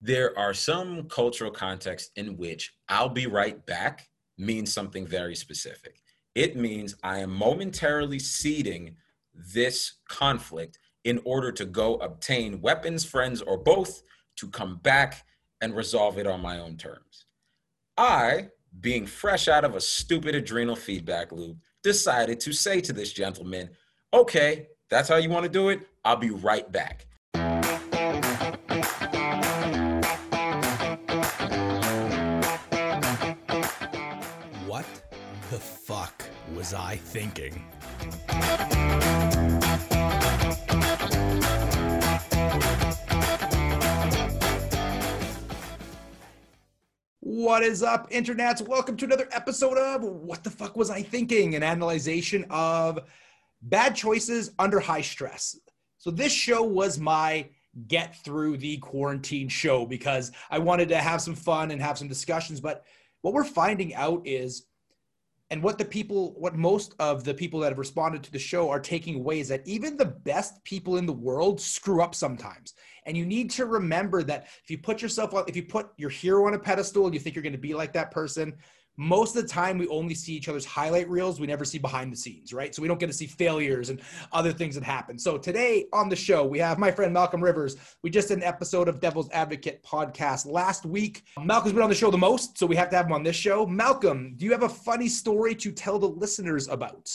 there are some cultural contexts in which I'll be right back means something very specific. It means I am momentarily ceding this conflict in order to go obtain weapons, friends, or both to come back and resolve it on my own terms. I, being fresh out of a stupid adrenal feedback loop, decided to say to this gentleman, okay, that's how you want to do it. I'll be right back. Was I thinking? What is up, internets? Welcome to another episode of What the Fuck Was I Thinking? An analyzation of bad choices under high stress. So, this show was my get through the quarantine show because I wanted to have some fun and have some discussions. But what we're finding out is and what the people what most of the people that have responded to the show are taking away is that even the best people in the world screw up sometimes. And you need to remember that if you put yourself on if you put your hero on a pedestal and you think you're going to be like that person most of the time we only see each other's highlight reels. We never see behind the scenes right? So we don't get to see failures and other things that happen. So today on the show we have my friend malcolm rivers. We just did an episode of devil's advocate podcast last week. Malcolm's been on the show the most so we have to have him on this show. Malcolm do you have a funny story to tell the listeners about?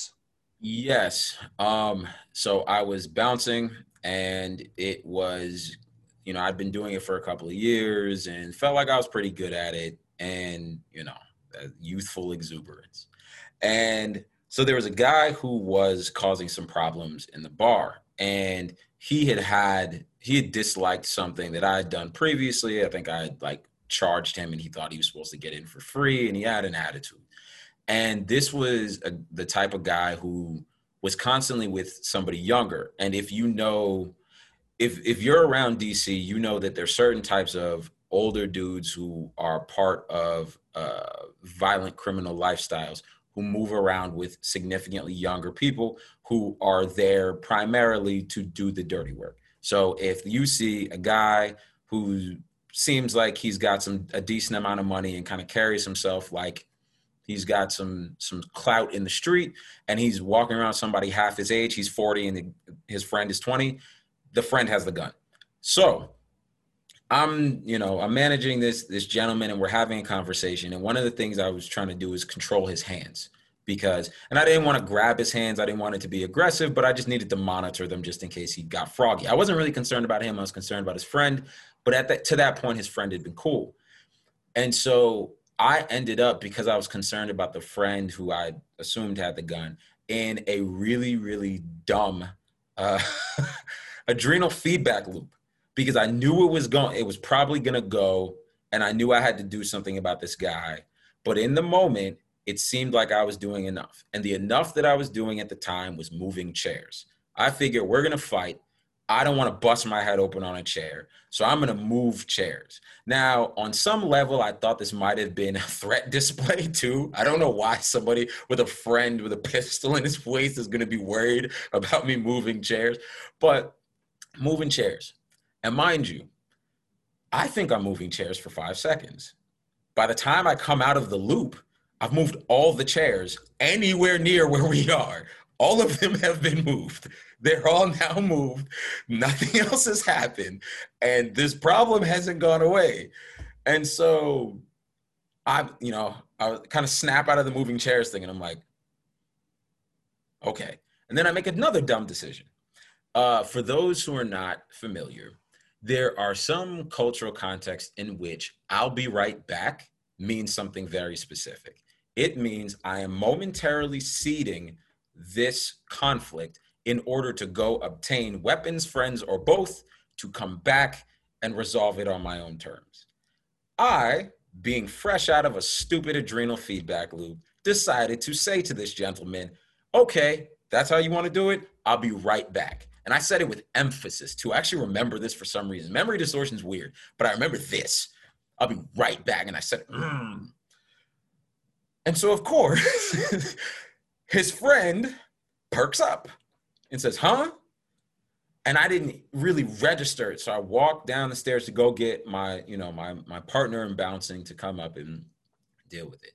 Yes. Um so i was bouncing and it was you know i'd been doing it for a couple of years and felt like i was pretty good at it. And you know youthful exuberance. And so there was a guy who was causing some problems in the bar, and he had had he had disliked something that I had done previously. I think I had like charged him, and he thought he was supposed to get in for free, and he had an attitude. And this was a, the type of guy who was constantly with somebody younger. And if you know, if if you're around DC, you know that there's certain types of older dudes who are part of uh, violent criminal lifestyles who move around with significantly younger people who are there primarily to do the dirty work. So if you see a guy who seems like he's got some a decent amount of money and kind of carries himself like he's got some some clout in the street and he's walking around somebody half his age, he's 40 and his friend is 20, the friend has the gun. So I'm, you know, I'm managing this this gentleman and we're having a conversation. And one of the things I was trying to do is control his hands because and I didn't want to grab his hands. I didn't want it to be aggressive, but I just needed to monitor them just in case he got froggy. I wasn't really concerned about him. I was concerned about his friend, but at that to that point his friend had been cool. And so I ended up because I was concerned about the friend who I assumed had the gun in a really really dumb uh, adrenal feedback loop because I knew it was going it was probably going to go and I knew I had to do something about this guy. But in the moment, it seemed like I was doing enough. And the enough that I was doing at the time was moving chairs. I figured we're going to fight. I don't want to bust my head open on a chair. So I'm going to move chairs. Now, on some level, I thought this might have been a threat display too. I don't know why somebody with a friend with a pistol in his waist is going to be worried about me moving chairs. But moving chairs. And mind you, I think I'm moving chairs for five seconds. By the time I come out of the loop, I've moved all the chairs anywhere near where we are. All of them have been moved. They're all now moved. Nothing else has happened. And this problem hasn't gone away. And so I, you know, I kind of snap out of the moving chairs thing and I'm like, okay. And then I make another dumb decision. Uh, for those who are not familiar, there are some cultural contexts in which I'll be right back means something very specific. It means I am momentarily ceding this conflict in order to go obtain weapons, friends, or both to come back and resolve it on my own terms. I, being fresh out of a stupid adrenal feedback loop, decided to say to this gentleman, okay, that's how you want to do it. I'll be right back. And I said it with emphasis too. I actually remember this for some reason. Memory distortion is weird, but I remember this. I'll be right back. And I said, mm. and so of course, his friend perks up and says, huh? and I didn't really register it. So I walked down the stairs to go get my, you know, my my partner in bouncing to come up and deal with it.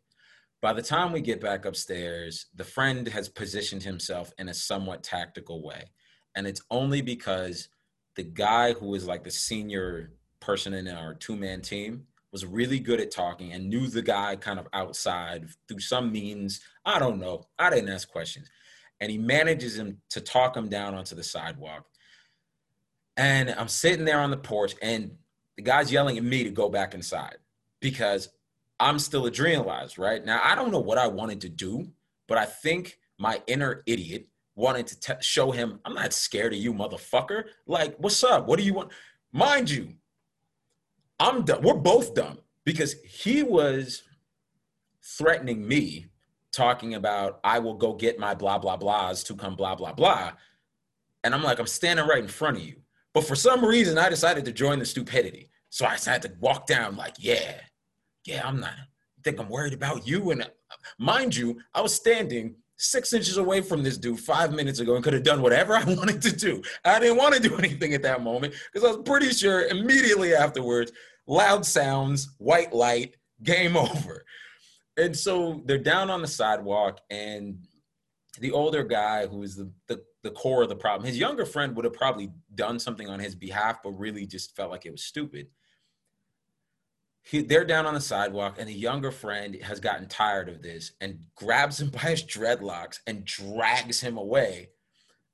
By the time we get back upstairs, the friend has positioned himself in a somewhat tactical way. And it's only because the guy who was like the senior person in our two-man team was really good at talking and knew the guy kind of outside through some means. I don't know. I didn't ask questions. And he manages him to talk him down onto the sidewalk and I'm sitting there on the porch, and the guy's yelling at me to go back inside because I'm still adrenalized, right? Now, I don't know what I wanted to do, but I think my inner idiot wanted to show him, I'm not scared of you, motherfucker. Like, what's up? What do you want? Mind you, I'm dumb. We're both dumb because he was threatening me, talking about, I will go get my blah, blah, blahs to come blah, blah, blah. And I'm like, I'm standing right in front of you. But for some reason, I decided to join the stupidity. So I had to walk down like, yeah, yeah, I'm not. I think I'm worried about you. And uh, mind you, I was standing six inches away from this dude five minutes ago and could have done whatever I wanted to do. I didn't want to do anything at that moment because I was pretty sure immediately afterwards, loud sounds, white light, game over. And so they're down on the sidewalk, and the older guy who is the, the the core of the problem. His younger friend would have probably done something on his behalf, but really just felt like it was stupid. He, they're down on the sidewalk, and the younger friend has gotten tired of this and grabs him by his dreadlocks and drags him away.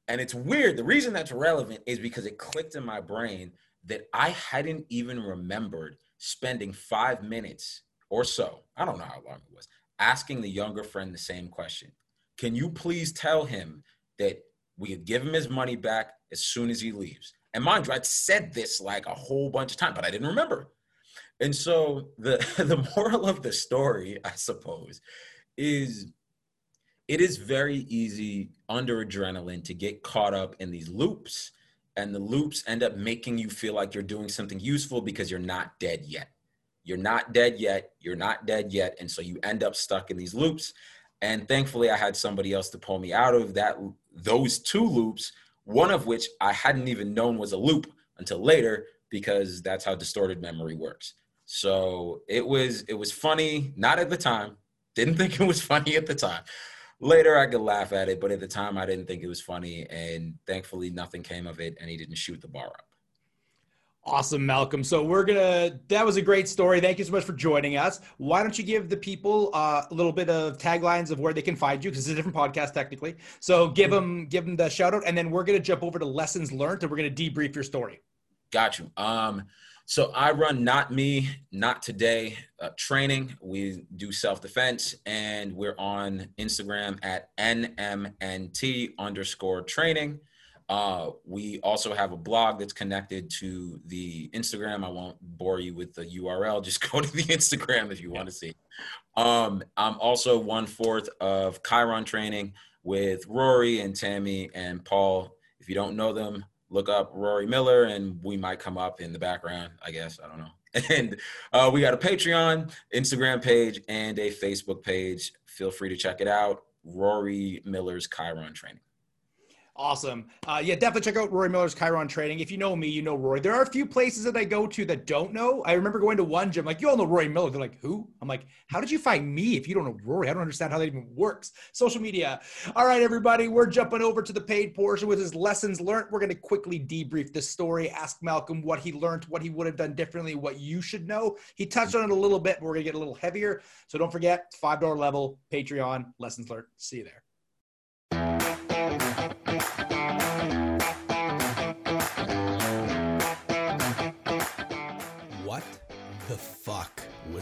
And it's weird. The reason that's relevant is because it clicked in my brain that I hadn't even remembered spending five minutes or so, I don't know how long it was, asking the younger friend the same question. Can you please tell him that we could give him his money back as soon as he leaves. And mind you, I'd said this like a whole bunch of times, but I didn't remember. And so the the moral of the story, I suppose, is it is very easy under adrenaline to get caught up in these loops and the loops end up making you feel like you're doing something useful because you're not dead yet. You're not dead yet. You're not dead yet. And so you end up stuck in these loops. And thankfully, I had somebody else to pull me out of that those two loops, one of which I hadn't even known was a loop until later because that's how distorted memory works. So it was it was funny, not at the time. Didn't think it was funny at the time. Later I could laugh at it, but at the time I didn't think it was funny and thankfully nothing came of it and he didn't shoot the bar up. Awesome, Malcolm. So we're gonna. That was a great story. Thank you so much for joining us. Why don't you give the people uh, a little bit of taglines of where they can find you? Because it's a different podcast technically. So give them give them the shout out, and then we're gonna jump over to lessons learned, and we're gonna debrief your story. Got you. Um, so I run not me, not today uh, training. We do self defense, and we're on Instagram at nmnt underscore training. Uh, we also have a blog that's connected to the Instagram. I won't bore you with the URL. Just go to the Instagram if you want to see. Um, I'm also one fourth of Chiron training with Rory and Tammy and Paul. If you don't know them, look up Rory Miller and we might come up in the background, I guess. I don't know. And uh, we got a Patreon, Instagram page, and a Facebook page. Feel free to check it out. Rory Miller's Chiron training. Awesome. Uh, yeah, definitely check out Rory Miller's Chiron Training. If you know me, you know Rory. There are a few places that I go to that don't know. I remember going to one gym, like, you all know Rory Miller. They're like, who? I'm like, how did you find me if you don't know Rory? I don't understand how that even works. Social media. All right, everybody, we're jumping over to the paid portion with his lessons learned. We're going to quickly debrief this story, ask Malcolm what he learned, what he would have done differently, what you should know. He touched on it a little bit, but we're going to get a little heavier. So don't forget, $5 level, Patreon, lessons learned. See you there.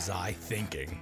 Was I thinking?